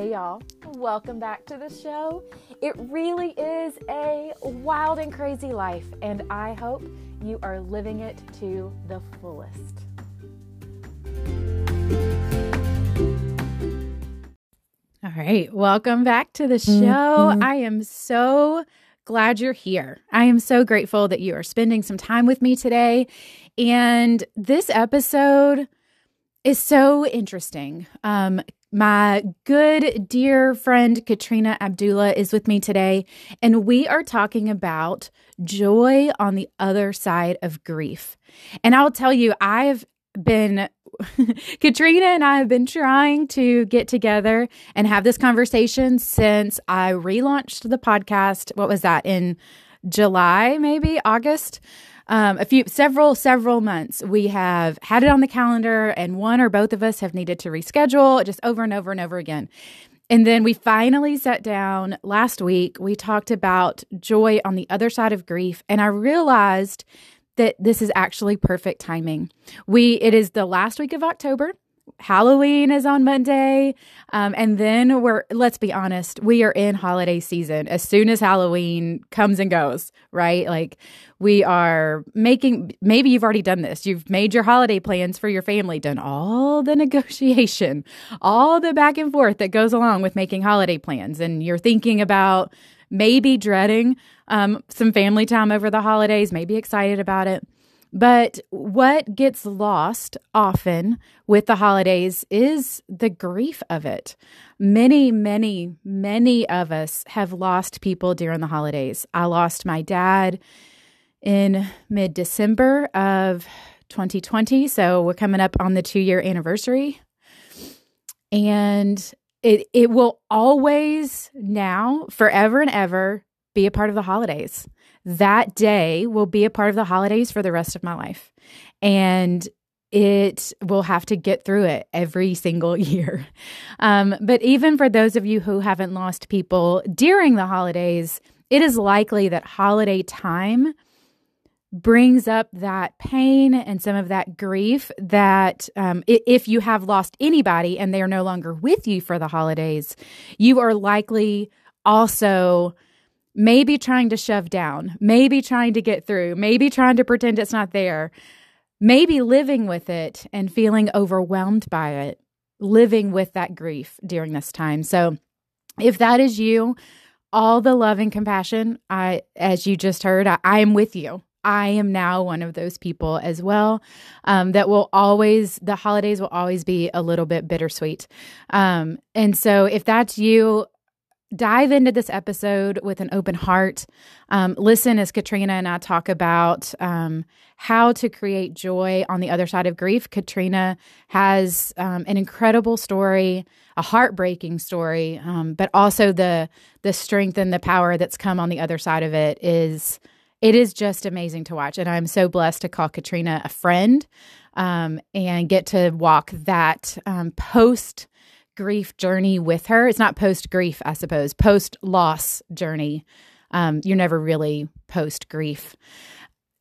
Hey, y'all. Welcome back to the show. It really is a wild and crazy life, and I hope you are living it to the fullest. All right. Welcome back to the show. Mm-hmm. I am so glad you're here. I am so grateful that you are spending some time with me today. And this episode is so interesting. Um, my good dear friend Katrina Abdullah is with me today, and we are talking about joy on the other side of grief. And I'll tell you, I've been Katrina and I have been trying to get together and have this conversation since I relaunched the podcast. What was that in July, maybe August? Um, a few, several, several months, we have had it on the calendar, and one or both of us have needed to reschedule just over and over and over again. And then we finally sat down last week. We talked about joy on the other side of grief, and I realized that this is actually perfect timing. We it is the last week of October. Halloween is on Monday. Um, and then we're, let's be honest, we are in holiday season as soon as Halloween comes and goes, right? Like we are making, maybe you've already done this. You've made your holiday plans for your family, done all the negotiation, all the back and forth that goes along with making holiday plans. And you're thinking about maybe dreading um, some family time over the holidays, maybe excited about it. But what gets lost often with the holidays is the grief of it. Many, many, many of us have lost people during the holidays. I lost my dad in mid December of 2020. So we're coming up on the two year anniversary. And it, it will always now, forever and ever, be a part of the holidays that day will be a part of the holidays for the rest of my life. And it will have to get through it every single year. Um, but even for those of you who haven't lost people during the holidays, it is likely that holiday time brings up that pain and some of that grief that um, if you have lost anybody and they are no longer with you for the holidays, you are likely also maybe trying to shove down, maybe trying to get through, maybe trying to pretend it's not there, maybe living with it and feeling overwhelmed by it, living with that grief during this time. So, if that is you, all the love and compassion, I as you just heard, I, I am with you. I am now one of those people as well. Um, that will always, the holidays will always be a little bit bittersweet. Um, and so, if that's you, dive into this episode with an open heart. Um, listen as Katrina and I talk about um, how to create joy on the other side of grief. Katrina has um, an incredible story, a heartbreaking story, um, but also the the strength and the power that's come on the other side of it is it is just amazing to watch. And I'm so blessed to call Katrina a friend um, and get to walk that um, post grief journey with her. It's not post grief, I suppose, post loss journey. Um, you're never really post grief.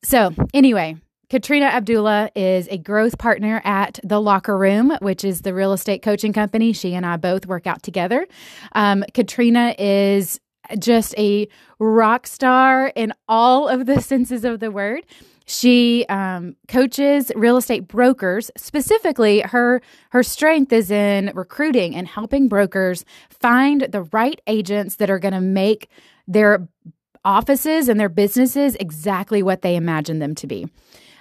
So, anyway, Katrina Abdullah is a growth partner at The Locker Room, which is the real estate coaching company. She and I both work out together. Um, Katrina is just a rock star in all of the senses of the word. She um, coaches real estate brokers. Specifically, her her strength is in recruiting and helping brokers find the right agents that are going to make their offices and their businesses exactly what they imagine them to be.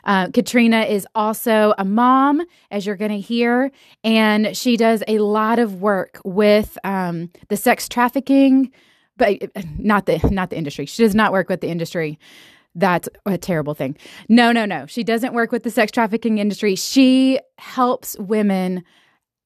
Uh, Katrina is also a mom, as you're going to hear, and she does a lot of work with um, the sex trafficking, but uh, not the not the industry. She does not work with the industry. That's a terrible thing. No, no, no. She doesn't work with the sex trafficking industry. She helps women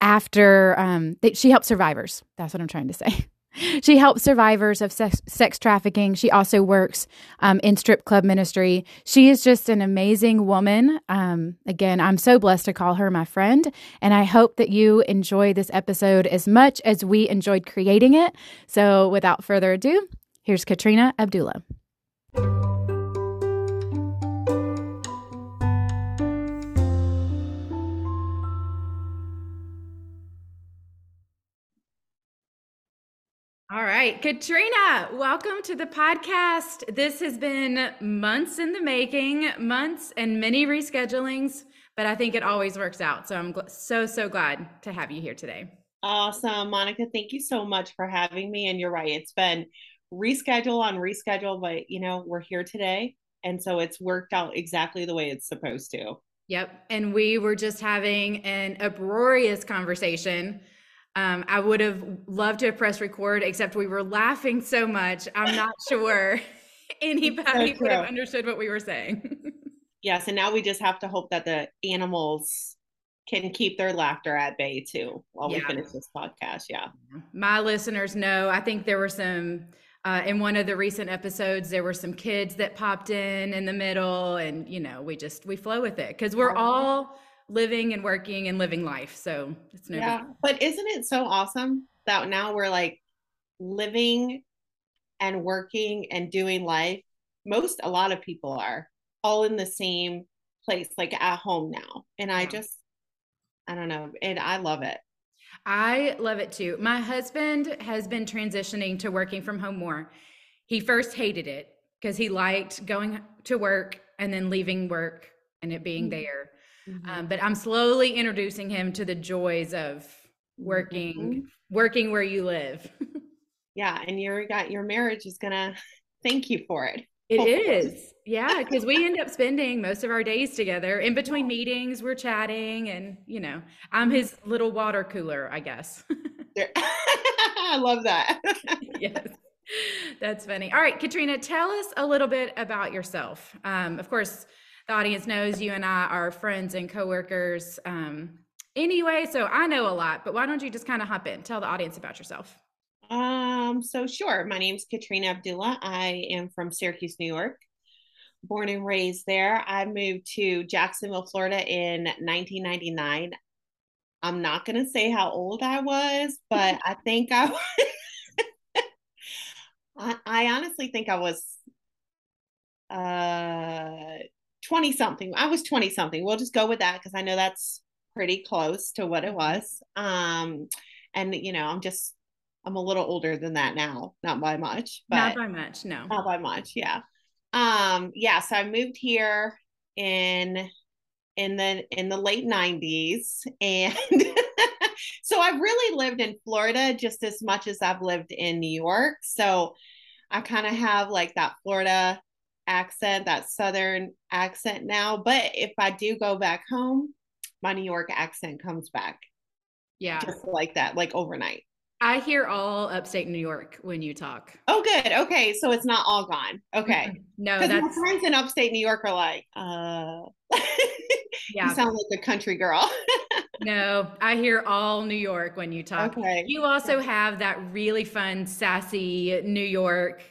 after, um, they, she helps survivors. That's what I'm trying to say. She helps survivors of sex, sex trafficking. She also works um, in strip club ministry. She is just an amazing woman. Um, again, I'm so blessed to call her my friend. And I hope that you enjoy this episode as much as we enjoyed creating it. So without further ado, here's Katrina Abdullah. Right, Katrina, welcome to the podcast. This has been months in the making, months and many reschedulings, but I think it always works out. So I'm so, so glad to have you here today. Awesome. Monica, thank you so much for having me. And you're right, it's been reschedule on reschedule, but you know, we're here today. And so it's worked out exactly the way it's supposed to. Yep. And we were just having an uproarious conversation um, I would have loved to have pressed record, except we were laughing so much. I'm not sure anybody so would have understood what we were saying. yes, and now we just have to hope that the animals can keep their laughter at bay too while yeah. we finish this podcast. Yeah. My listeners know. I think there were some uh, in one of the recent episodes. There were some kids that popped in in the middle, and you know, we just we flow with it because we're all living and working and living life. So it's no yeah. But isn't it so awesome that now we're like living and working and doing life? Most a lot of people are all in the same place, like at home now. And I just I don't know. And I love it. I love it too. My husband has been transitioning to working from home more. He first hated it because he liked going to work and then leaving work and it being mm-hmm. there. Mm-hmm. Um, but I'm slowly introducing him to the joys of working mm-hmm. working where you live. yeah, and you got your marriage is gonna thank you for it. It is. Yeah, because we end up spending most of our days together. In between meetings, we're chatting, and you know, I'm his little water cooler, I guess. I love that. yes. That's funny. All right, Katrina, tell us a little bit about yourself. Um, of course, the audience knows you and I are friends and coworkers. Um, anyway, so I know a lot, but why don't you just kind of hop in, tell the audience about yourself? Um, so sure. My name is Katrina Abdullah. I am from Syracuse, New York. Born and raised there. I moved to Jacksonville, Florida in 1999. I'm not going to say how old I was, but I think I I, I honestly think I was uh 20 something. I was 20 something. We'll just go with that because I know that's pretty close to what it was. Um, and you know, I'm just I'm a little older than that now, not by much, but not by much, no. Not by much, yeah. Um, yeah, so I moved here in in the in the late 90s and so I've really lived in Florida just as much as I've lived in New York. So I kind of have like that Florida accent, that Southern accent now. But if I do go back home, my New York accent comes back. Yeah. Just like that, like overnight. I hear all upstate New York when you talk. Oh, good. Okay. So it's not all gone. Okay. No, that's my friends in upstate New York are like, uh, yeah. you sound like a country girl. no, I hear all New York when you talk. Okay. You also have that really fun, sassy New York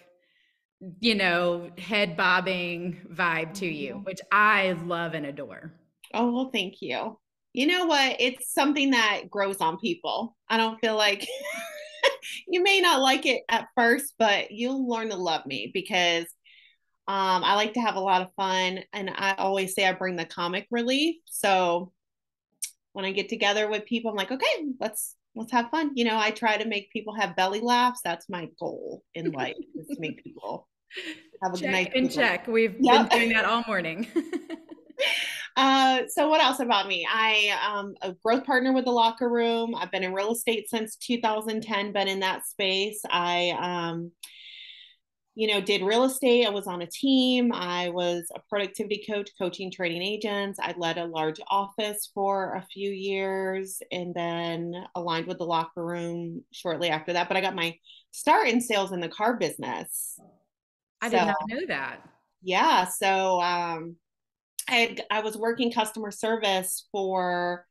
you know, head bobbing vibe to you, mm-hmm. which I love and adore. Oh, well, thank you. You know what? It's something that grows on people. I don't feel like you may not like it at first, but you'll learn to love me because um, I like to have a lot of fun. And I always say I bring the comic relief. So when I get together with people, I'm like, okay, let's let's have fun. You know, I try to make people have belly laughs. That's my goal in life is to make people have a check nice and check. We've yep. been doing that all morning. uh, so what else about me? I am a growth partner with the locker room. I've been in real estate since 2010, been in that space. I um, you know, did real estate. I was on a team. I was a productivity coach, coaching trading agents. I led a large office for a few years and then aligned with the locker room shortly after that. But I got my start in sales in the car business. I so, did not know that. Yeah. So um, I had, I was working customer service for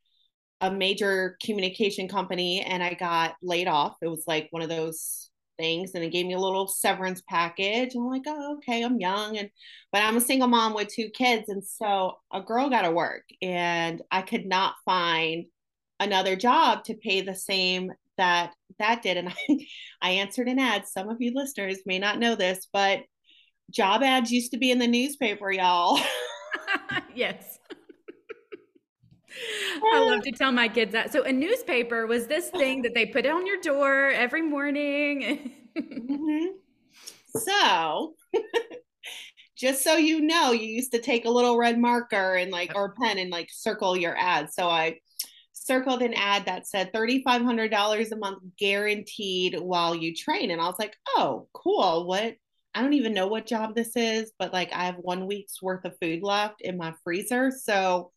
a major communication company and I got laid off. It was like one of those things and it gave me a little severance package. And I'm like, oh, okay, I'm young and but I'm a single mom with two kids. And so a girl got to work and I could not find another job to pay the same that that did. And I, I answered an ad. Some of you listeners may not know this, but job ads used to be in the newspaper, y'all. yes. I love to tell my kids that. So a newspaper was this thing that they put on your door every morning. mm-hmm. So, just so you know, you used to take a little red marker and like, or pen and like circle your ad. So I circled an ad that said $3,500 a month guaranteed while you train. And I was like, oh, cool. What? I don't even know what job this is, but like I have one week's worth of food left in my freezer. So,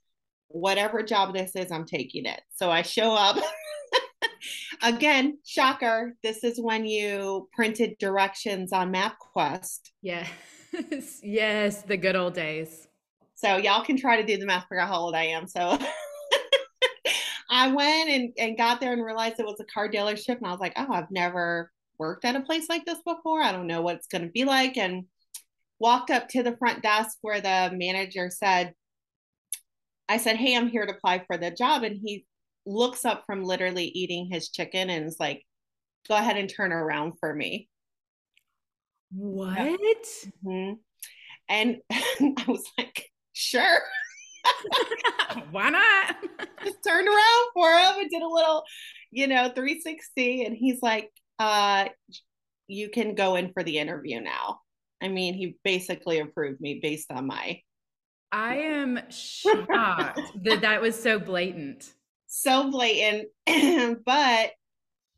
whatever job this is, I'm taking it. So I show up. Again, shocker. This is when you printed directions on MapQuest. Yeah. yes, the good old days. So y'all can try to do the math, figure out how old I am. So I went and, and got there and realized it was a car dealership. And I was like, oh, I've never worked at a place like this before. I don't know what it's going to be like. And walked up to the front desk where the manager said, I said, Hey, I'm here to apply for the job. And he looks up from literally eating his chicken and is like, Go ahead and turn around for me. What? Mm-hmm. And I was like, Sure. Why not? Just turned around for him and did a little, you know, 360. And he's like, uh, you can go in for the interview now. I mean, he basically approved me based on my. I am shocked that that was so blatant. So blatant. but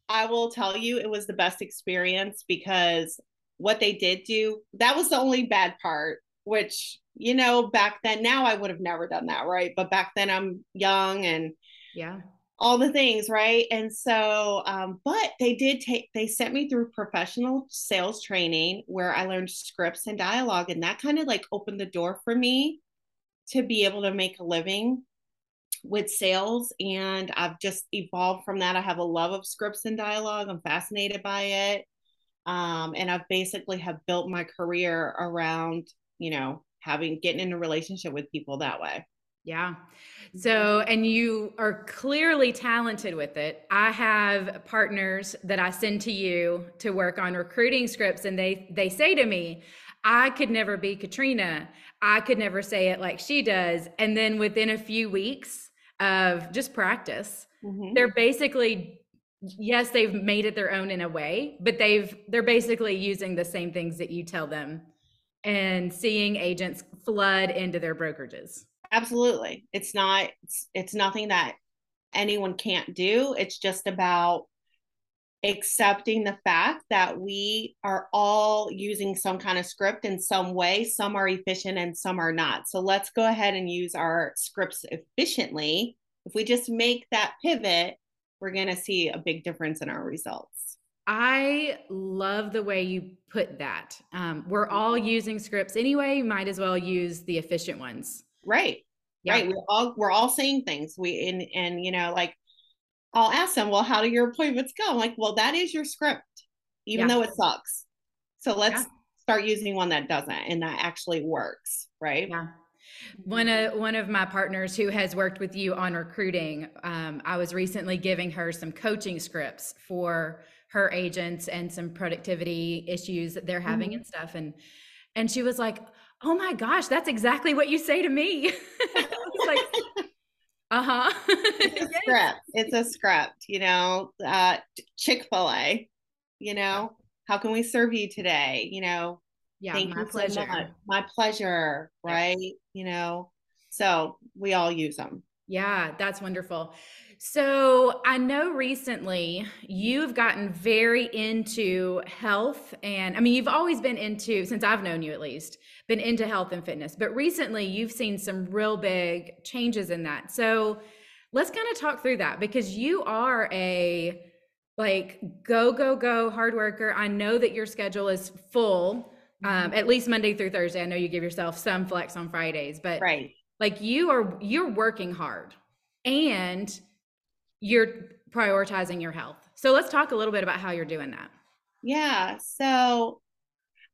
I will tell you, it was the best experience because what they did do, that was the only bad part, which, you know, back then, now I would have never done that, right? But back then I'm young and yeah all the things right? And so um, but they did take they sent me through professional sales training where i learned scripts and dialogue and that kind of like opened the door for me to be able to make a living with sales and i've just evolved from that. I have a love of scripts and dialogue. I'm fascinated by it um, and i've basically have built my career around you know having getting in a relationship with people that way yeah. So, and you are clearly talented with it. I have partners that I send to you to work on recruiting scripts and they they say to me, I could never be Katrina. I could never say it like she does. And then within a few weeks of just practice, mm-hmm. they're basically yes, they've made it their own in a way, but they've they're basically using the same things that you tell them and seeing agents flood into their brokerages. Absolutely. It's not it's, it's nothing that anyone can't do. It's just about accepting the fact that we are all using some kind of script in some way. Some are efficient and some are not. So let's go ahead and use our scripts efficiently. If we just make that pivot, we're going to see a big difference in our results. I love the way you put that. Um, we're all using scripts anyway. You might as well use the efficient ones. Right. Yeah. Right. We're all we're all saying things. We and and you know, like I'll ask them, well, how do your appointments go? I'm like, well, that is your script, even yeah. though it sucks. So let's yeah. start using one that doesn't and that actually works. Right. Yeah. One of one of my partners who has worked with you on recruiting, um, I was recently giving her some coaching scripts for her agents and some productivity issues that they're having mm-hmm. and stuff. And and she was like, oh my gosh, that's exactly what you say to me. like, uh huh. it's a script. It's a script, you know, uh, Chick fil A, you know, how can we serve you today? You know, yeah, thank my you pleasure. So much. My pleasure, right? Yeah. You know, so we all use them. Yeah, that's wonderful. So I know recently you've gotten very into health and I mean you've always been into since I've known you at least been into health and fitness but recently you've seen some real big changes in that. So let's kind of talk through that because you are a like go go go hard worker. I know that your schedule is full um, mm-hmm. at least Monday through Thursday. I know you give yourself some flex on Fridays, but right. like you are you're working hard and you're prioritizing your health. So let's talk a little bit about how you're doing that. Yeah. So,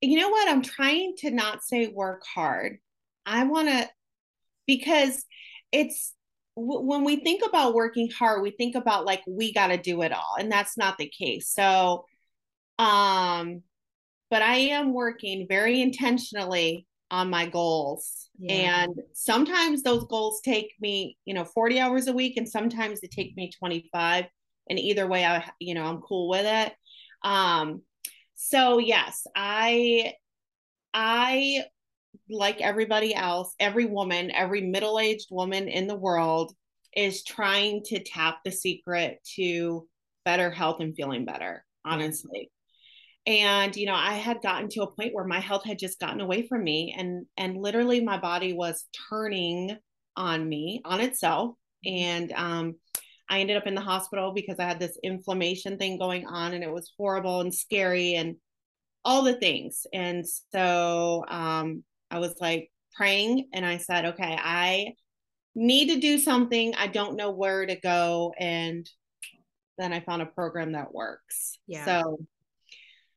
you know what? I'm trying to not say work hard. I want to, because it's, when we think about working hard, we think about like we got to do it all, and that's not the case. So, um, but I am working very intentionally on my goals. Yeah. And sometimes those goals take me, you know, 40 hours a week and sometimes they take me 25. And either way I you know, I'm cool with it. Um So yes, I I like everybody else, every woman, every middle-aged woman in the world is trying to tap the secret to better health and feeling better, honestly. And you know, I had gotten to a point where my health had just gotten away from me and and literally my body was turning on me, on itself. And um I ended up in the hospital because I had this inflammation thing going on and it was horrible and scary and all the things. And so um, I was like praying and I said, okay, I need to do something. I don't know where to go. And then I found a program that works. Yeah. So,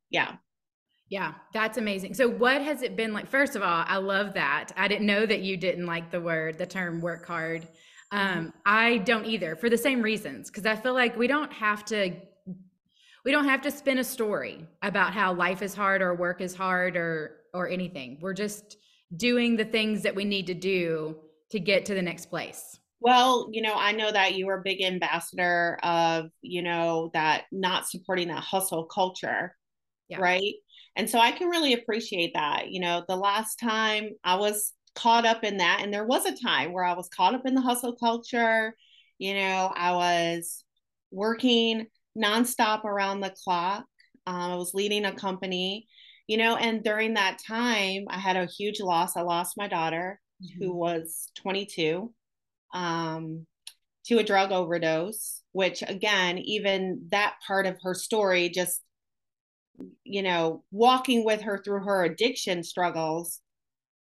yeah. Yeah, that's amazing. So, what has it been like? First of all, I love that. I didn't know that you didn't like the word, the term work hard. Mm-hmm. Um, I don't either for the same reasons, because I feel like we don't have to we don't have to spin a story about how life is hard or work is hard or or anything we're just doing the things that we need to do to get to the next place well you know i know that you are a big ambassador of you know that not supporting that hustle culture yeah. right and so i can really appreciate that you know the last time i was caught up in that and there was a time where i was caught up in the hustle culture you know i was working nonstop around the clock. Um, I was leading a company, you know, and during that time, I had a huge loss. I lost my daughter, mm-hmm. who was 22, um, to a drug overdose, which, again, even that part of her story, just, you know, walking with her through her addiction struggles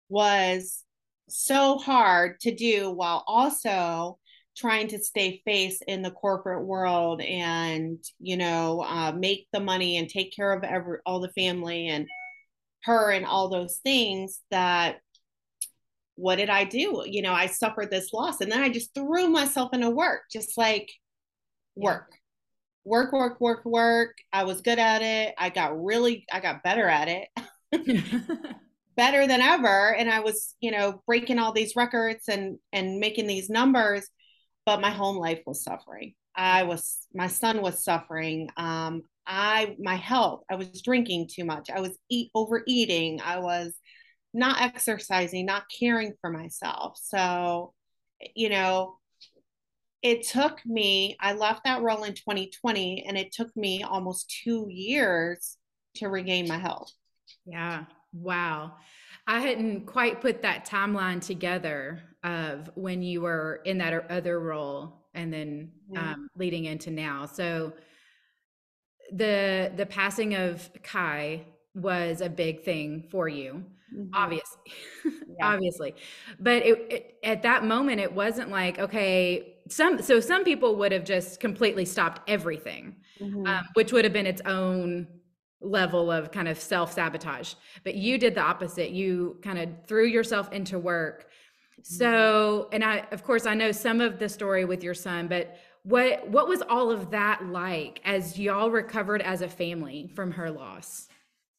was so hard to do while also trying to stay face in the corporate world and you know uh, make the money and take care of every all the family and her and all those things that what did i do? You know i suffered this loss and then i just threw myself into work just like work work work work work i was good at it i got really i got better at it better than ever and i was you know breaking all these records and and making these numbers but my home life was suffering. I was, my son was suffering. Um, I, my health, I was drinking too much. I was eat overeating. I was not exercising, not caring for myself. So, you know, it took me, I left that role in 2020 and it took me almost two years to regain my health. Yeah. Wow. I hadn't quite put that timeline together of when you were in that other role and then yeah. um, leading into now. So the the passing of Kai was a big thing for you, mm-hmm. obviously, yeah. obviously. But it, it, at that moment, it wasn't like okay. Some so some people would have just completely stopped everything, mm-hmm. um, which would have been its own level of kind of self sabotage. But you did the opposite. You kind of threw yourself into work so, and I, of course, I know some of the story with your son, but what what was all of that like as y'all recovered as a family from her loss?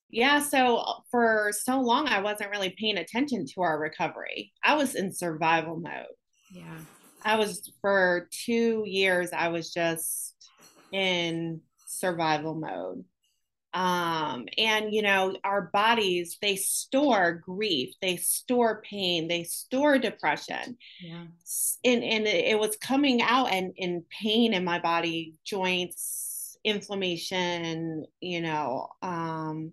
Yeah, so for so long I wasn't really paying attention to our recovery. I was in survival mode. Yeah. I was for 2 years I was just in survival mode. Um and you know our bodies they store grief they store pain they store depression. Yeah. And and it was coming out and in pain in my body joints inflammation you know um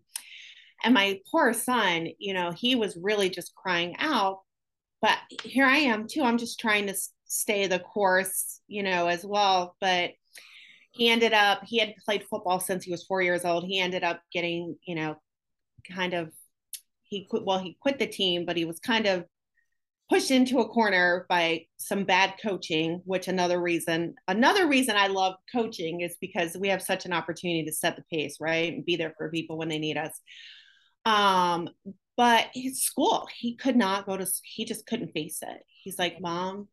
and my poor son you know he was really just crying out. But here i am too. I'm just trying to stay the course you know as well. But he ended up he had played football since he was four years old. He ended up getting you know kind of he quit well he quit the team but he was kind of pushed into a corner by some bad coaching which another reason another reason i love coaching is because we have such an opportunity to set the pace right? And be there for people when they need us. Um but his school he could not go to he just couldn't face it. He's like mom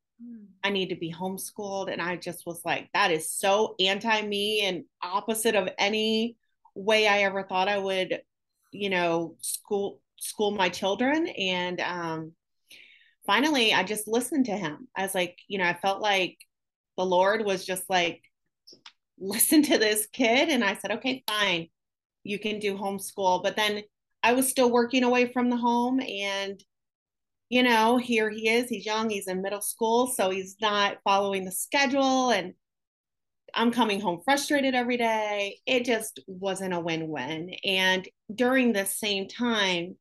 I need to be homeschooled. And I just was like, that is so anti me and opposite of any way I ever thought I would, you know, school school my children. And um finally I just listened to him. I was like, you know, I felt like the Lord was just like, listen to this kid. And I said, okay, fine. you can do homeschool. But then I was still working away from the home and you know, here he is, he's young, he's in middle school, so he's not following the schedule and I'm coming home frustrated every day. It just wasn't a win-win. And during the same time,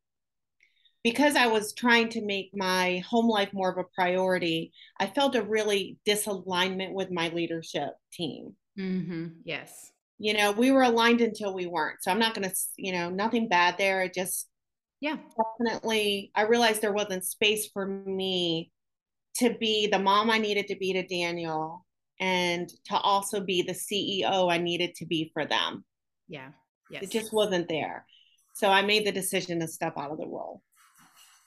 because I was trying to make my home life more of a priority, I felt a really disalignment with my leadership team. Mm-hmm. Yes. You know, we were aligned until we weren't. So I'm not going to, you know, nothing bad there. It just, yeah, definitely, I realized there wasn't space for me to be the mom I needed to be to Daniel and to also be the CEO I needed to be for them. Yeah. Yes. It just wasn't there. So I made the decision to step out of the role.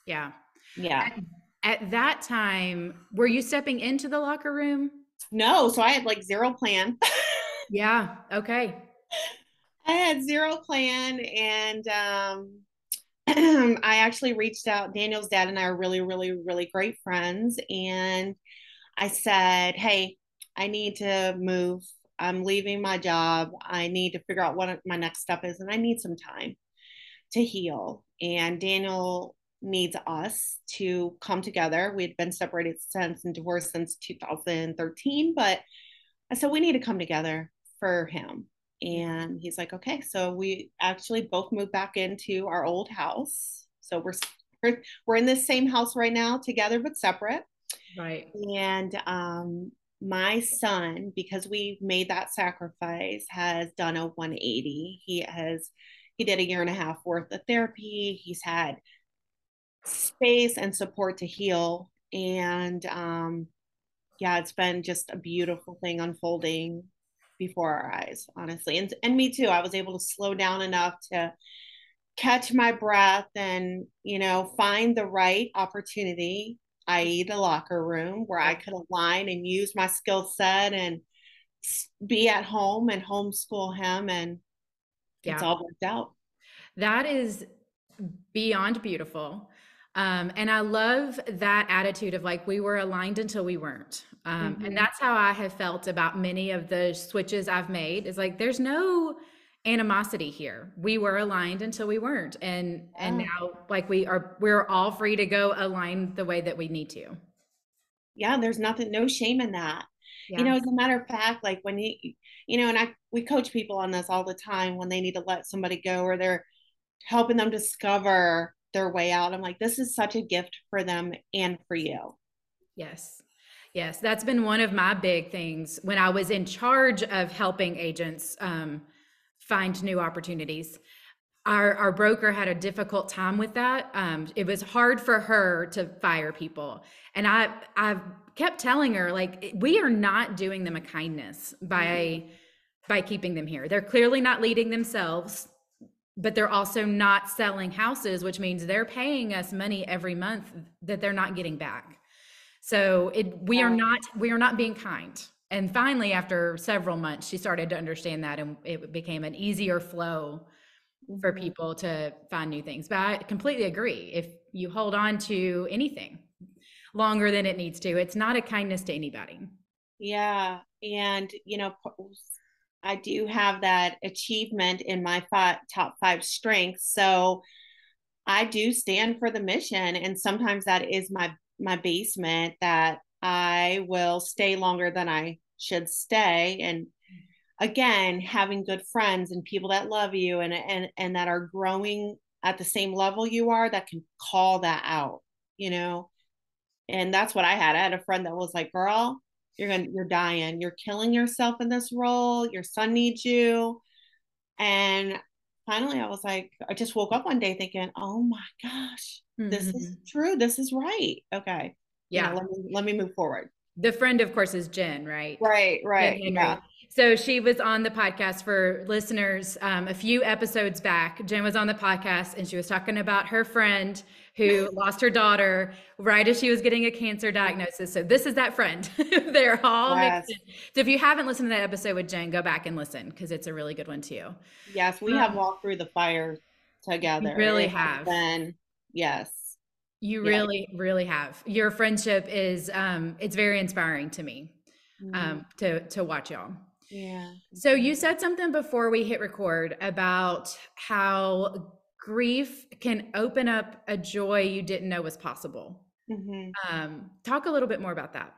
Yeah. Yeah. At, at that time, were you stepping into the locker room? No. So I had like zero plan. yeah. Okay. I had zero plan and um I actually reached out. Daniel's dad and I are really, really, really great friends. And I said, Hey, I need to move. I'm leaving my job. I need to figure out what my next step is. And I need some time to heal. And Daniel needs us to come together. We had been separated since and divorced since 2013, but I said we need to come together for him. And he's like, okay. So we actually both moved back into our old house. So we're we're in this same house right now, together but separate. Right. And um, my son, because we made that sacrifice, has done a 180. He has he did a year and a half worth of therapy. He's had space and support to heal. And um, yeah, it's been just a beautiful thing unfolding before our eyes, honestly. And and me too. I was able to slow down enough to catch my breath and, you know, find the right opportunity, i.e. the locker room where I could align and use my skill set and be at home and homeschool him and yeah. it's all worked out. That is beyond beautiful. Um, and I love that attitude of like we were aligned until we weren't. Um, mm-hmm. And that's how I have felt about many of the switches I've made. Is like there's no animosity here. We were aligned until we weren't, and yeah. and now like we are we're all free to go align the way that we need to. Yeah, there's nothing, no shame in that. Yeah. You know, as a matter of fact, like when you you know, and I we coach people on this all the time when they need to let somebody go or they're helping them discover their way out. I'm like, this is such a gift for them and for you. Yes. Yes. That's been one of my big things when I was in charge of helping agents um, find new opportunities. Our, our broker had a difficult time with that. Um, it was hard for her to fire people. And I, I kept telling her, like, we are not doing them a kindness by, mm-hmm. by keeping them here. They're clearly not leading themselves but they're also not selling houses, which means they're paying us money every month that they're not getting back. So it we are not we are not being kind. And finally, after several months, she started to understand that, and it became an easier flow for mm-hmm. people to find new things. But I completely agree. If you hold on to anything longer than it needs to, it's not a kindness to anybody. Yeah, and you know, I do have that achievement in my five, top five strengths. So I do stand for the mission. And sometimes that is my, my basement that I will stay longer than I should stay. And again, having good friends and people that love you and, and, and that are growing at the same level you are that can call that out, you know? And that's what I had. I had a friend that was like, girl, you're gonna you're dying. You're killing yourself in this role. Your son needs you. And finally i was like i just woke up one day thinking oh my gosh mm-hmm. this is mm-hmm. true. This is right. Okay. Yeah you know, let, me, let me move forward. The friend of course is jen right? Right right. Yeah so she was on the podcast for listeners um, a few episodes back jen was on the podcast and she was talking about her friend who lost her daughter right as she was getting a cancer diagnosis. So this is that friend. They're all yes. mixed in. So if you haven't listened to that episode with Jen, go back and listen because it's a really good one too. Yes, we um, have walked through the fire together. really it have. Then yes. You yeah. really, really have. Your friendship is um it's very inspiring to me. Um mm-hmm. to to watch y'all. Yeah. So you said something before we hit record about how grief can open up a joy you didn't know was possible. Mm-hmm. Um, talk a little bit more about that.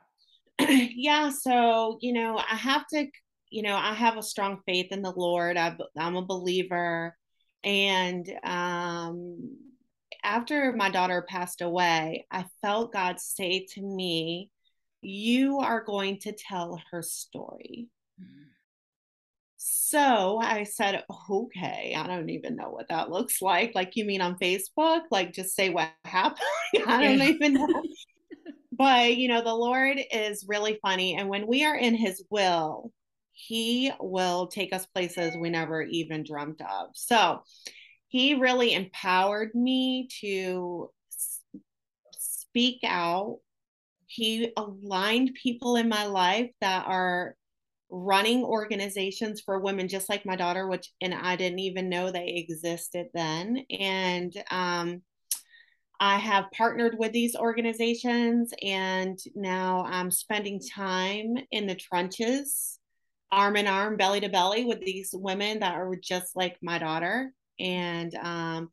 yeah. So, you know, I have to, you know, I have a strong faith in the Lord. I, I'm a believer. And um, after my daughter passed away, I felt God say to me, You are going to tell her story. So I said, okay, I don't even know what that looks like. Like, you mean on Facebook? Like, just say what happened? I don't even know. but, you know, the Lord is really funny. And when we are in His will, He will take us places we never even dreamt of. So He really empowered me to speak out. He aligned people in my life that are running organizations for women just like my daughter which and i didn't even know they existed then. And um, i have partnered with these organizations and now i'm spending time in the trenches arm in arm belly to belly with these women that are just like my daughter and um,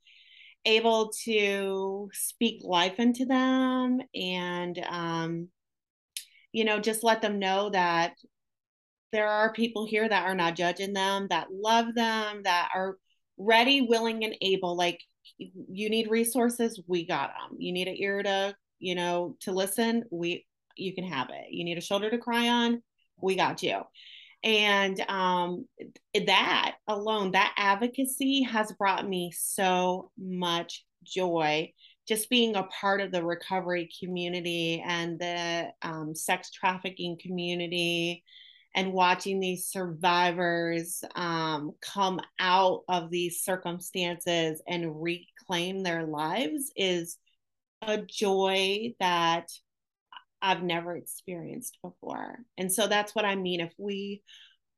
able to speak life into them and um, you know just let them know that there are people here that are not judging them, that love them, that are ready, willing, and able. Like you need resources, we got them. You need an ear to, you know, to listen, we you can have it. You need a shoulder to cry on, we got you. And um, that alone, that advocacy has brought me so much joy. Just being a part of the recovery community and the um, sex trafficking community, and watching these survivors um, come out of these circumstances and reclaim their lives is a joy that I've never experienced before. And so that's what I mean. If we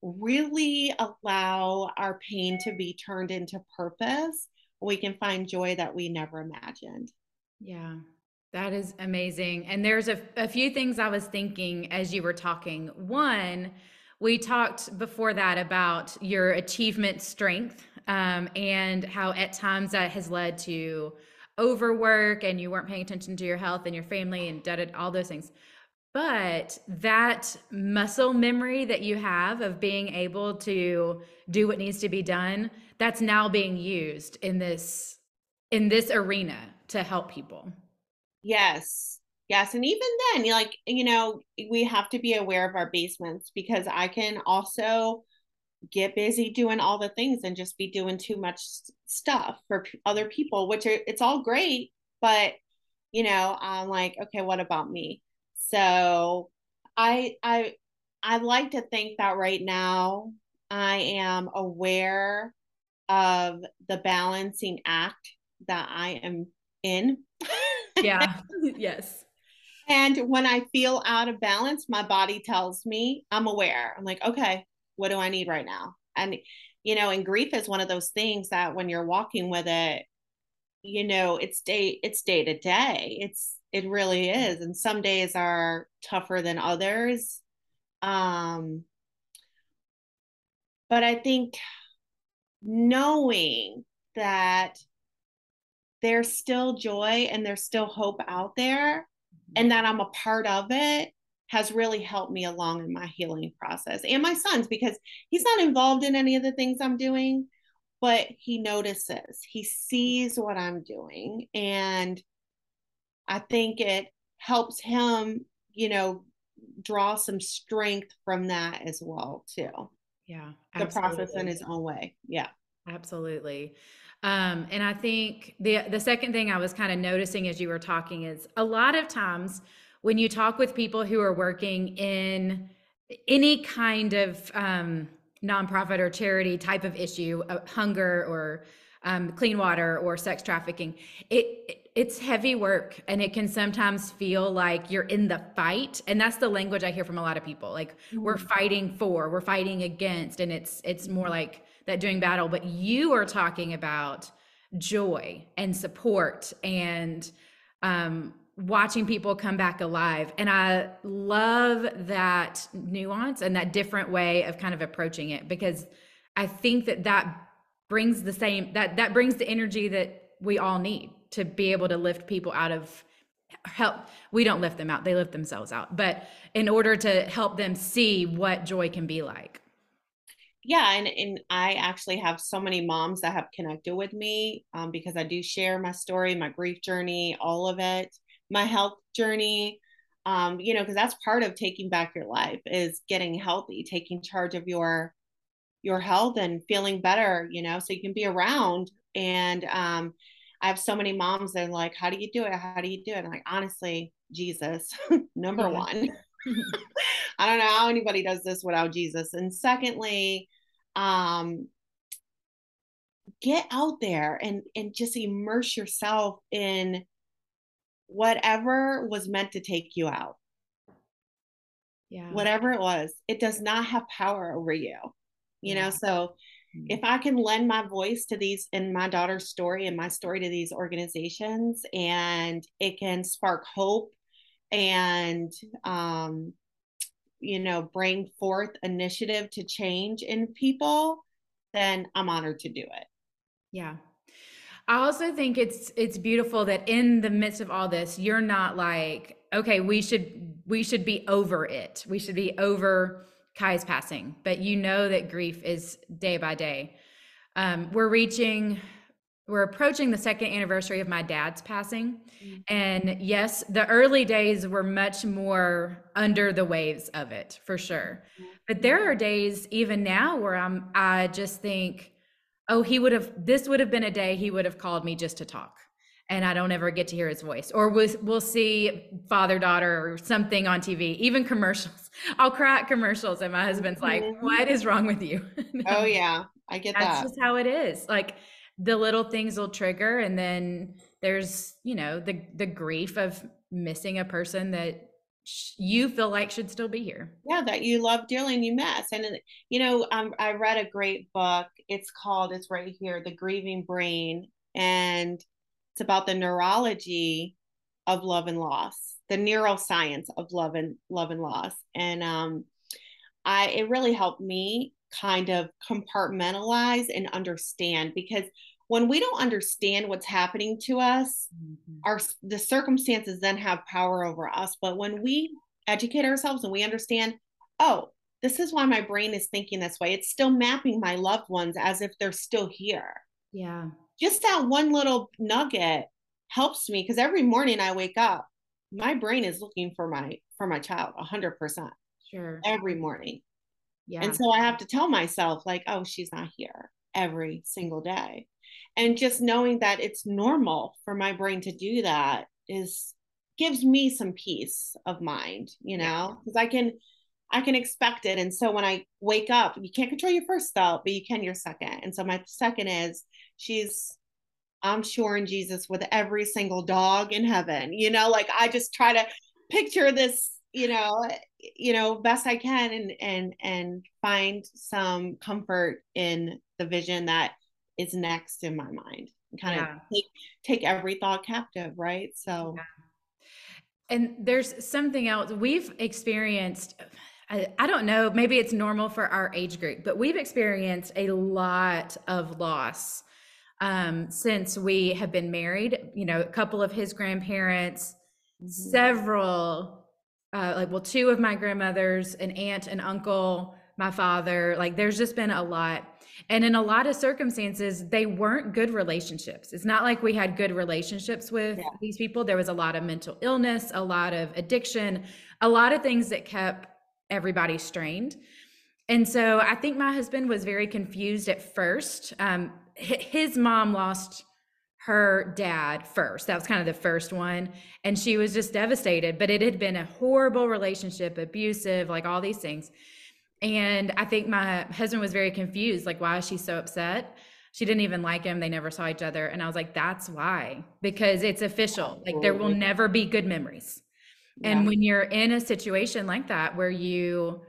really allow our pain to be turned into purpose, we can find joy that we never imagined. Yeah. That is amazing. And there's a, a few things I was thinking as you were talking. One, we talked before that about your achievement strength um, and how at times that has led to overwork and you weren't paying attention to your health and your family and did all those things. But that muscle memory that you have of being able to do what needs to be done, that's now being used in this in this arena to help people. Yes. Yes. And even then, like, you know, we have to be aware of our basements because I can also get busy doing all the things and just be doing too much stuff for p- other people, which are, it's all great. But, you know, I'm like, okay, what about me? So I, I, I like to think that right now I am aware of the balancing act that I am in. Yeah. yes. And when I feel out of balance, my body tells me I'm aware. I'm like, okay, what do I need right now? And, you know, and grief is one of those things that when you're walking with it, you know, it's day, it's day to day. It's, it really is. And some days are tougher than others. Um, but I think knowing that there's still joy and there's still hope out there mm-hmm. and that I'm a part of it has really helped me along in my healing process and my son's because he's not involved in any of the things I'm doing, but he notices, he sees what I'm doing. And I think it helps him, you know, draw some strength from that as well, too. Yeah. Absolutely. The process in his own way. Yeah. Absolutely. Um, and I think the the second thing I was kind of noticing as you were talking is a lot of times when you talk with people who are working in any kind of um, nonprofit or charity type of issue, uh, hunger or um, clean water or sex trafficking, it it's heavy work and it can sometimes feel like you're in the fight and that's the language i hear from a lot of people like mm-hmm. we're fighting for we're fighting against and it's it's more like that doing battle, but you are talking about joy and support and um, watching people come back alive. And I love that nuance and that different way of kind of approaching it because I think that that brings the same that that brings the energy that we all need to be able to lift people out of help we don't lift them out they lift themselves out but in order to help them see what joy can be like yeah and, and i actually have so many moms that have connected with me um, because i do share my story my grief journey all of it my health journey um, you know because that's part of taking back your life is getting healthy taking charge of your your health and feeling better you know so you can be around and um, i have so many moms that are like how do you do it? How do you do it? And like honestly jesus number one. I don't know how anybody does this without jesus and secondly um get out there and and just immerse yourself in whatever was meant to take you out. Yeah. Whatever it was, it does not have power over you. You yeah. know, so mm-hmm. if I can lend my voice to these in my daughter's story and my story to these organizations and it can spark hope and um you know bring forth initiative to change in people then i'm honored to do it yeah I also think it's it's beautiful that in the midst of all this, you're not like, okay, we should we should be over it. We should be over Kai's passing, but you know that grief is day by day. Um, we're reaching, we're approaching the second anniversary of my dad's passing, mm-hmm. and yes, the early days were much more under the waves of it for sure. Mm-hmm. But there are days even now where I'm, I just think oh, he would have, this would have been a day he would have called me just to talk. And I don't ever get to hear his voice. Or we'll, we'll see father daughter or something on TV, even commercials. I'll cry at commercials, and my husband's like, mm-hmm. What is wrong with you? oh, yeah, I get That's that. That's just how it is. Like the little things will trigger, and then there's, you know, the the grief of missing a person that you feel like should still be here. Yeah, that you love dearly and you miss. And you know, um, I read a great book. It's called. It's right here, The Grieving Brain, and it's about the neurology of love and loss, the neuroscience of love and love and loss. And um, I it really helped me kind of compartmentalize and understand because when we don't understand what's happening to us mm-hmm. our the circumstances then have power over us. But when we educate ourselves and we understand oh this is why my brain is thinking this way it's still mapping my loved ones as if they're still here. Yeah. Just that one little nugget helps me because every morning i wake up my brain is looking for my for my child 100% sure. Every morning yeah. And so i have to tell myself like oh she's not here every single day. And just knowing that it's normal for my brain to do that is gives me some peace of mind you know? Because i can i can expect it. And so when i wake up you can't control your first thought but you can your second. And so my second is she's i'm sure in jesus with every single dog in heaven. You know like i just try to picture this you know you know best i can and and and find some comfort in the vision that is next in my mind kind yeah. of take take every thought captive right so yeah. and there's something else we've experienced I, I don't know maybe it's normal for our age group but we've experienced a lot of loss um, since we have been married you know a couple of his grandparents mm-hmm. several uh, like well two of my grandmothers an aunt an uncle my father like there's just been a lot and in a lot of circumstances, they weren't good relationships. It's not like we had good relationships with yeah. these people. There was a lot of mental illness, a lot of addiction, a lot of things that kept everybody strained. And so I think my husband was very confused at first. Um, his mom lost her dad first. That was kind of the first one. And she was just devastated, but it had been a horrible relationship, abusive, like all these things. And I think my husband was very confused like, why is she so upset? She didn't even like him. They never saw each other. And I was like, that's why, because it's official. Like, there will never be good memories. Yeah. And when you're in a situation like that where you,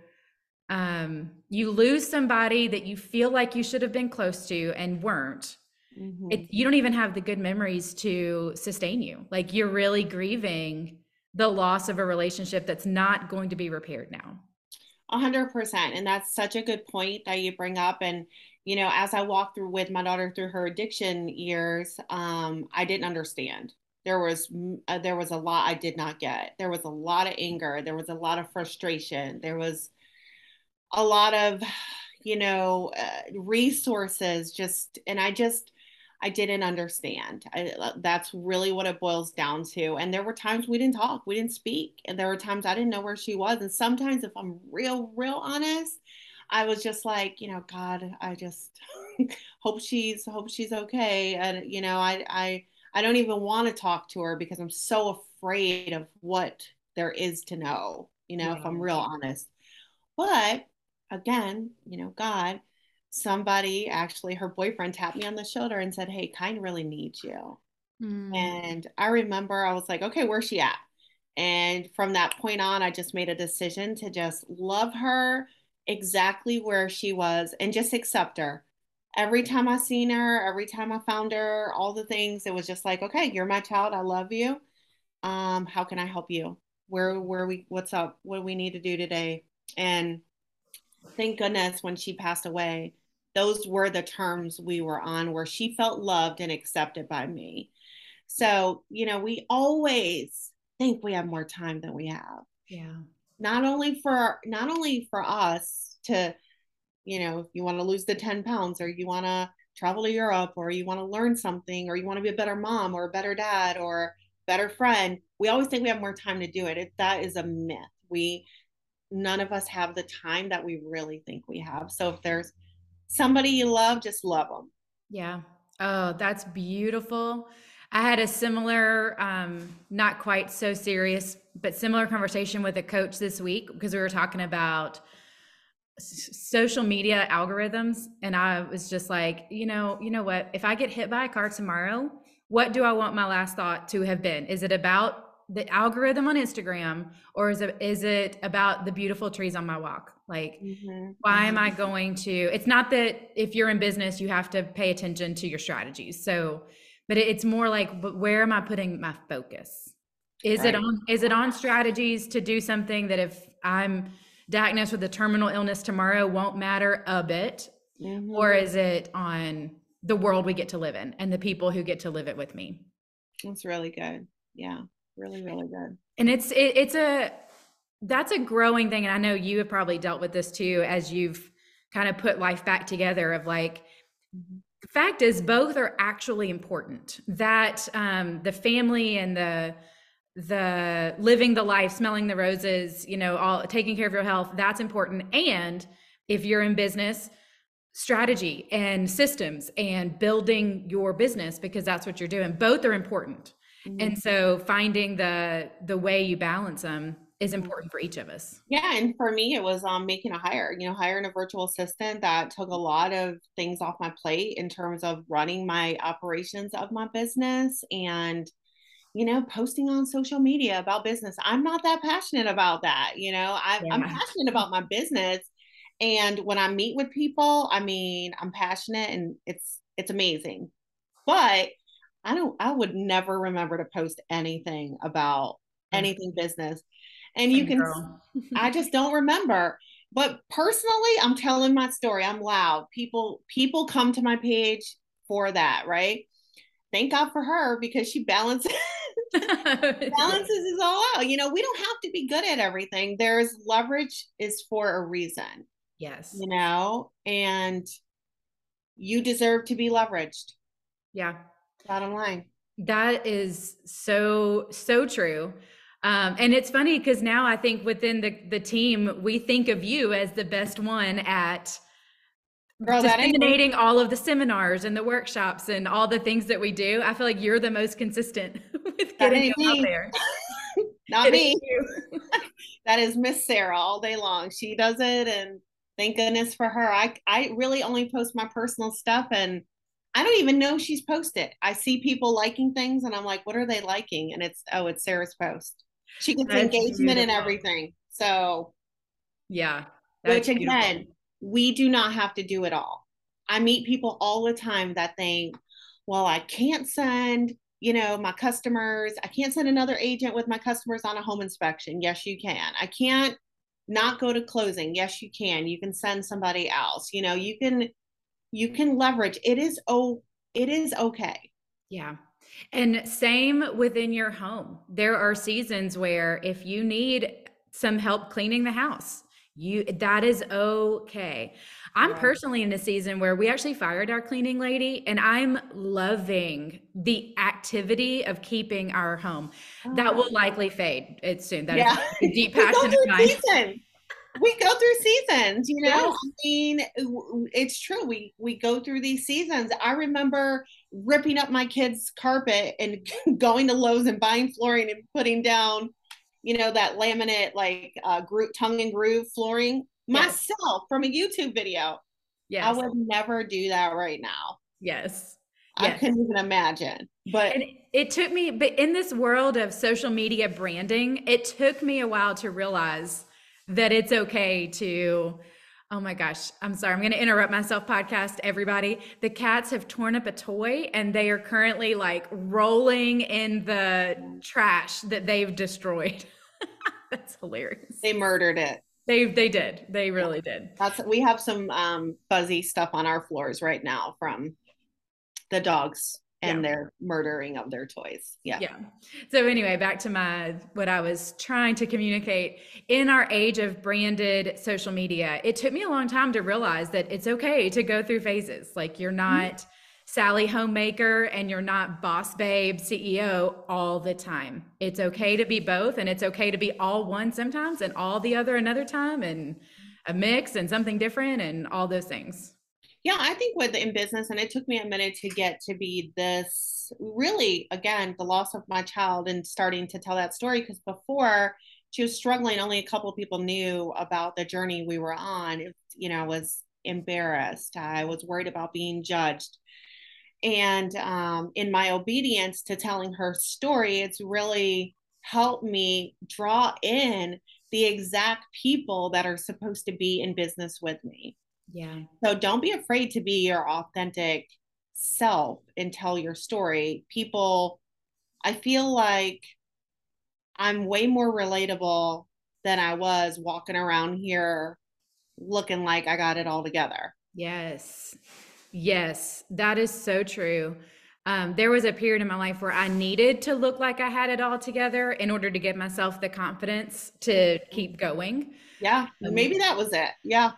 um, you lose somebody that you feel like you should have been close to and weren't, mm-hmm. it, you don't even have the good memories to sustain you. Like you're really grieving the loss of a relationship that's not going to be repaired now. A hundred percent. And that's such a good point that you bring up. And, you know, as I walked through with my daughter through her addiction years, um, I didn't understand. There was uh, there was a lot I did not get. There was a lot of anger. There was a lot of frustration. There was a lot of, you know, uh, resources. Just and I just I didn't understand. I, uh, that's really what it boils down to. And there were times we didn't talk, we didn't speak, and there were times I didn't know where she was. And sometimes, if I'm real, real honest, I was just like, you know, God, I just hope she's hope she's okay. And you know, I I I don't even want to talk to her because I'm so afraid of what there is to know. You know, yeah. if I'm real honest. But again, you know, God somebody actually her boyfriend tapped me on the shoulder and said hey Kai really needs you. Mm. and i remember i was like okay where's she at? And from that point on i just made a decision to just love her exactly where she was and just accept her. Every time i seen her every time i found her all the things it was just like okay you're my child i love you. Um how can i help you? Where where we what's up? What do we need to do today? And thank goodness when she passed away those were the terms we were on where she felt loved and accepted by me. So, you know, we always think we have more time than we have. Yeah. Not only for not only for us to, you know, if you want to lose the 10 pounds or you want to travel to Europe or you want to learn something or you want to be a better mom or a better dad or better friend, we always think we have more time to do it. it that is a myth. We none of us have the time that we really think we have. So if there's somebody you love, just love them. Yeah. Oh, that's beautiful. I had a similar, um, not quite so serious, but similar conversation with a coach this week because we were talking about social media algorithms and I was just like, you know, you know what? If I get hit by a car tomorrow, what do I want my last thought to have been? Is it about the algorithm on Instagram or is it is it about the beautiful trees on my walk? Like mm-hmm. why am I mm-hmm. going to it's not that if you're in business you have to pay attention to your strategies. So but it's more like but where am I putting my focus? Is right. it on is it on strategies to do something that if I'm diagnosed with a terminal illness tomorrow won't matter a bit mm-hmm. or is it on the world we get to live in and the people who get to live it with me? That's really good. Yeah really really good. And it's it, it's a that's a growing thing and i know you have probably dealt with this too as you've kind of put life back together of like the fact is both are actually important. That um the family and the the living the life smelling the roses you know all taking care of your health that's important. And if you're in business strategy and systems and building your business because that's what you're doing both are important Mm-hmm. And so finding the the way you balance them is important for each of us. Yeah, and for me it was um making a hire, you know, hiring a virtual assistant that took a lot of things off my plate in terms of running my operations of my business and you know, posting on social media about business. I'm not that passionate about that, you know. I, yeah. I'm passionate about my business and when I meet with people, I mean, I'm passionate and it's it's amazing. But I don't I would never remember to post anything about mm. anything business. And Same you can I just don't remember. But personally, I'm telling my story. I'm loud. People people come to my page for that, right? Thank God for her because she balances balances is all out. You know, we don't have to be good at everything. There's leverage is for a reason. Yes. You know, and you deserve to be leveraged. Yeah. Bottom line. That is so, so true. Um, and it's funny because now I think within the, the team, we think of you as the best one at Girl, disseminating all of the seminars and the workshops and all the things that we do. I feel like you're the most consistent with getting them out there. Not me. that is Miss Sarah all day long. She does it, and thank goodness for her. I I really only post my personal stuff and I don't even know she's posted. I see people liking things and I'm like, what are they liking? And it's, oh, it's Sarah's post. She gets that's engagement beautiful. and everything. So, yeah. Which again, we do not have to do it all. I meet people all the time that think, well, I can't send, you know, my customers, I can't send another agent with my customers on a home inspection. Yes, you can. I can't not go to closing. Yes, you can. You can send somebody else. You know, you can you can leverage. It is oh it is okay. Yeah. And same within your home. There are seasons where if you need some help cleaning the house, you that is okay. I'm personally in a season where we actually fired our cleaning lady and I'm loving the activity of keeping our home. Oh. That will likely fade it soon. That yeah. is a deep passion of mine. We go through seasons, you know. Yes. I mean, it's true. We we go through these seasons. I remember ripping up my kids' carpet and going to Lowe's and buying flooring and putting down, you know, that laminate like uh, group tongue and groove flooring yes. myself from a YouTube video. Yes. I would never do that right now. Yes. I yes. couldn't even imagine. But and it took me, but in this world of social media branding, it took me a while to realize that it's okay to Oh my gosh. I'm sorry. I'm going to interrupt myself podcast everybody. The cats have torn up a toy and they are currently like rolling in the trash that they've destroyed. That's hilarious. They murdered it. They they did. They really did. That's we have some um fuzzy stuff on our floors right now from the dogs and yeah. their murdering of their toys. Yeah. Yeah. So anyway, back to my what I was trying to communicate in our age of branded social media. It took me a long time to realize that it's okay to go through phases. Like you're mm-hmm. not mm-hmm Sally homemaker and you're not boss babe CEO all the time. It's okay to be both and it's okay to be all one sometimes and all the other another time and a mix and something different and all those things. Yeah, I think with in business and it took me a minute to get to be this really again the loss of my child and starting to tell that story because before she was struggling only a couple people knew about the journey we were on. It, you know, was embarrassed. I was worried about being judged and um, in my obedience to telling her story, it's really helped me draw in the exact people that are supposed to be in business with me. Yeah. So don't be afraid to be your authentic self and tell your story. People, I feel like I'm way more relatable than I was walking around here looking like I got it all together. Yes. Yes, that is so true. Um, there was a period in my life where I needed to look like I had it all together in order to give myself the confidence to keep going. Yeah, um, maybe that was it. Yeah.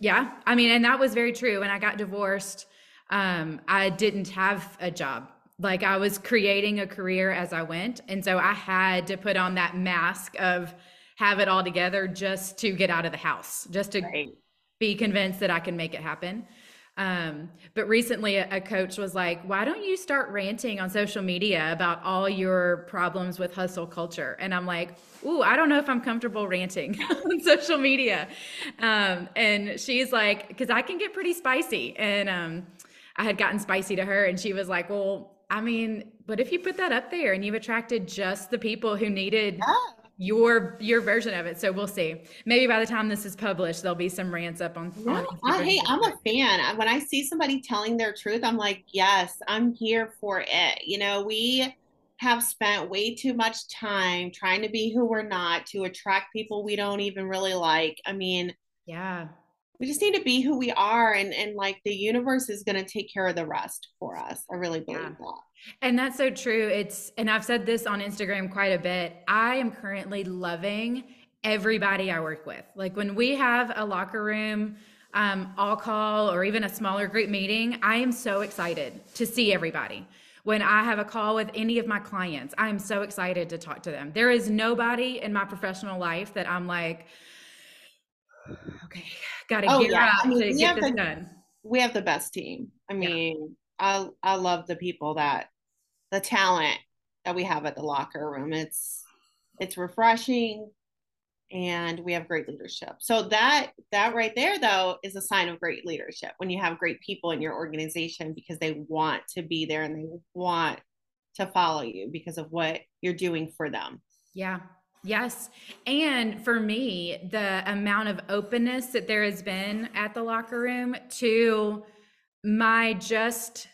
Yeah. I mean, and that was very true. When I got divorced, um, I didn't have a job. Like I was creating a career as I went. And so I had to put on that mask of have it all together just to get out of the house, just to right. be convinced that I can make it happen. Um, but recently, a, a, coach was like, Why don't you start ranting on social media about all your problems with hustle culture? And I'm like, Ooh, I don't know if I'm comfortable ranting on social media. Um, and she's like, Because I can get pretty spicy. And um, I had gotten spicy to her, and she was like, Well, I mean, but if you put that up there and you've attracted just the people who needed yeah your your version of it. So we'll see. Maybe by the time this is published, there'll be some rants up on. Yeah, on I, hey, I'm a fan. When I see somebody telling their truth, I'm like, yes, I'm here for it. You know, we have spent way too much time trying to be who we're not to attract people we don't even really like. I mean, yeah, we just need to be who we are, and and like the universe is going to take care of the rest for us. I really believe yeah. that. And that's so true. It's, and I've said this on Instagram quite a bit. I am currently loving everybody I work with. Like when we have a locker room, um, all call or even a smaller group meeting, I am so excited to see everybody. When I have a call with any of my clients, I am so excited to talk to them. There is nobody in my professional life that I'm like, okay, got to oh, get yeah. I mean, to get this the, done. We have the best team. I mean, I I love the people that the talent that we have at the locker room. It's it's refreshing and we have great leadership. So that that right there though is a sign of great leadership when you have great people in your organization because they want to be there and they want to follow you because of what you're doing for them. Yeah. Yes. And for me, the amount of openness that there has been at the locker room to my just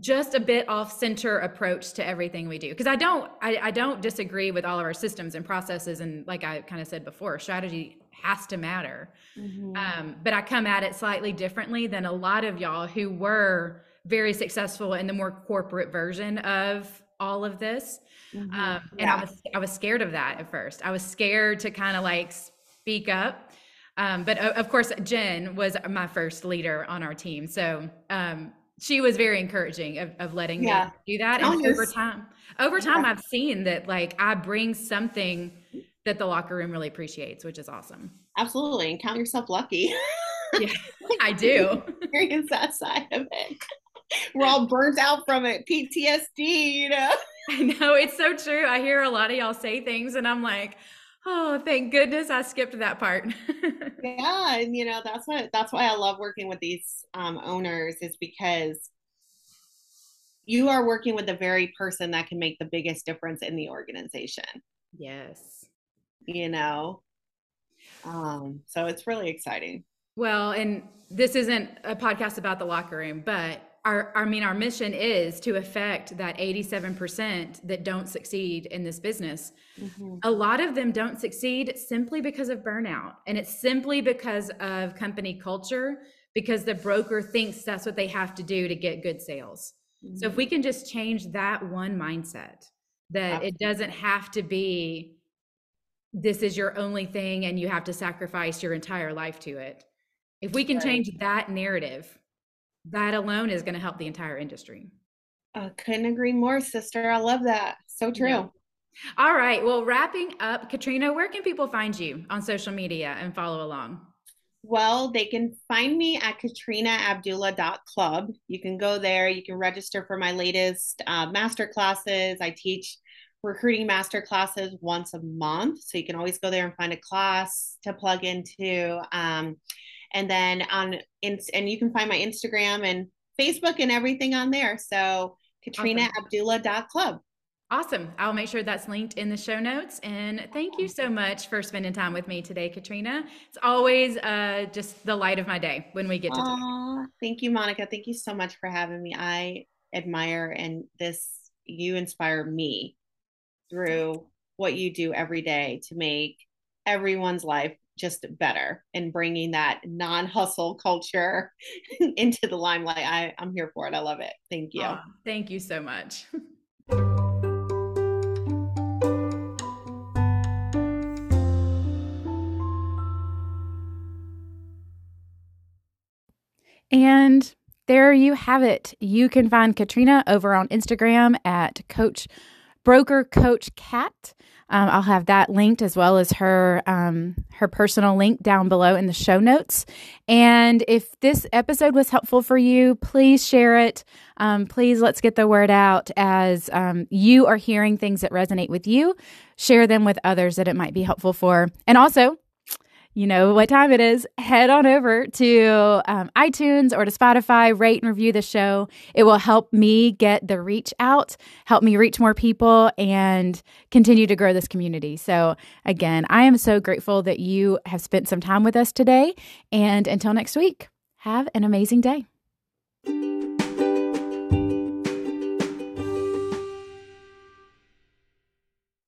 just a bit off center approach to everything we do because i don't I, I don't disagree with all of our systems and processes and like i kind of said before strategy has to matter mm-hmm. um, but i come at it slightly differently than a lot of y'all who were very successful in the more corporate version of all of this mm-hmm. um, and yeah. i was i was scared of that at first i was scared to kind of like speak up um, but of course jen was my first leader on our team so um, she was very encouraging of, of letting yeah. me do that. And over time, over time. I've seen that like I bring something that the locker room really appreciates, which is awesome. Absolutely. And count yourself lucky. yeah, I do. Experience that side of it. We're all burnt out from it. PTSD, you know? I know. It's so true. I hear a lot of y'all say things and I'm like, oh thank goodness i skipped that part. Yeah and you know that's what that's why i love working with these um, owners is because you are working with the very person that can make the biggest difference in the organization. Yes. You know? Um so it's really exciting. Well and this isn't a podcast about the locker room but our, I mean, our mission is to affect that 87% that don't succeed in this business. Mm-hmm. A lot of them don't succeed simply because of burnout. And it's simply because of company culture, because the broker thinks that's what they have to do to get good sales. Mm-hmm. So if we can just change that one mindset, that Absolutely. it doesn't have to be this is your only thing and you have to sacrifice your entire life to it. If we can right. change that narrative, that alone is going to help the entire industry. I couldn't agree more, sister. I love that. So true. Yeah. All right. Well, wrapping up, Katrina, where can people find you on social media and follow along? Well, they can find me at katrinaabdullah.club. You can go there. You can register for my latest uh, master classes. I teach recruiting master classes once a month. So you can always go there and find a class to plug into. Um, and then on and you can find my Instagram and Facebook and everything on there. So Katrina awesome. Club. Awesome. I'll make sure that's linked in the show notes. And thank you so much for spending time with me today, Katrina. It's always uh, just the light of my day when we get to Aww, talk. Thank you, Monica. Thank you so much for having me. I admire and this, you inspire me through what you do every day to make everyone's life just better and bringing that non-hustle culture into the limelight. I, I'm here for it. I love it. Thank you. Oh, thank you so much. And there you have it. You can find Katrina over on Instagram at Coach Broker Coach Cat. Um, I'll have that linked as well as her um, her personal link down below in the show notes. And if this episode was helpful for you, please share it. Um, please let's get the word out as um, you are hearing things that resonate with you. Share them with others that it might be helpful for. And also, you know what time it is. Head on over to um, iTunes or to Spotify, rate and review the show. It will help me get the reach out, help me reach more people, and continue to grow this community. So, again, I am so grateful that you have spent some time with us today. And until next week, have an amazing day.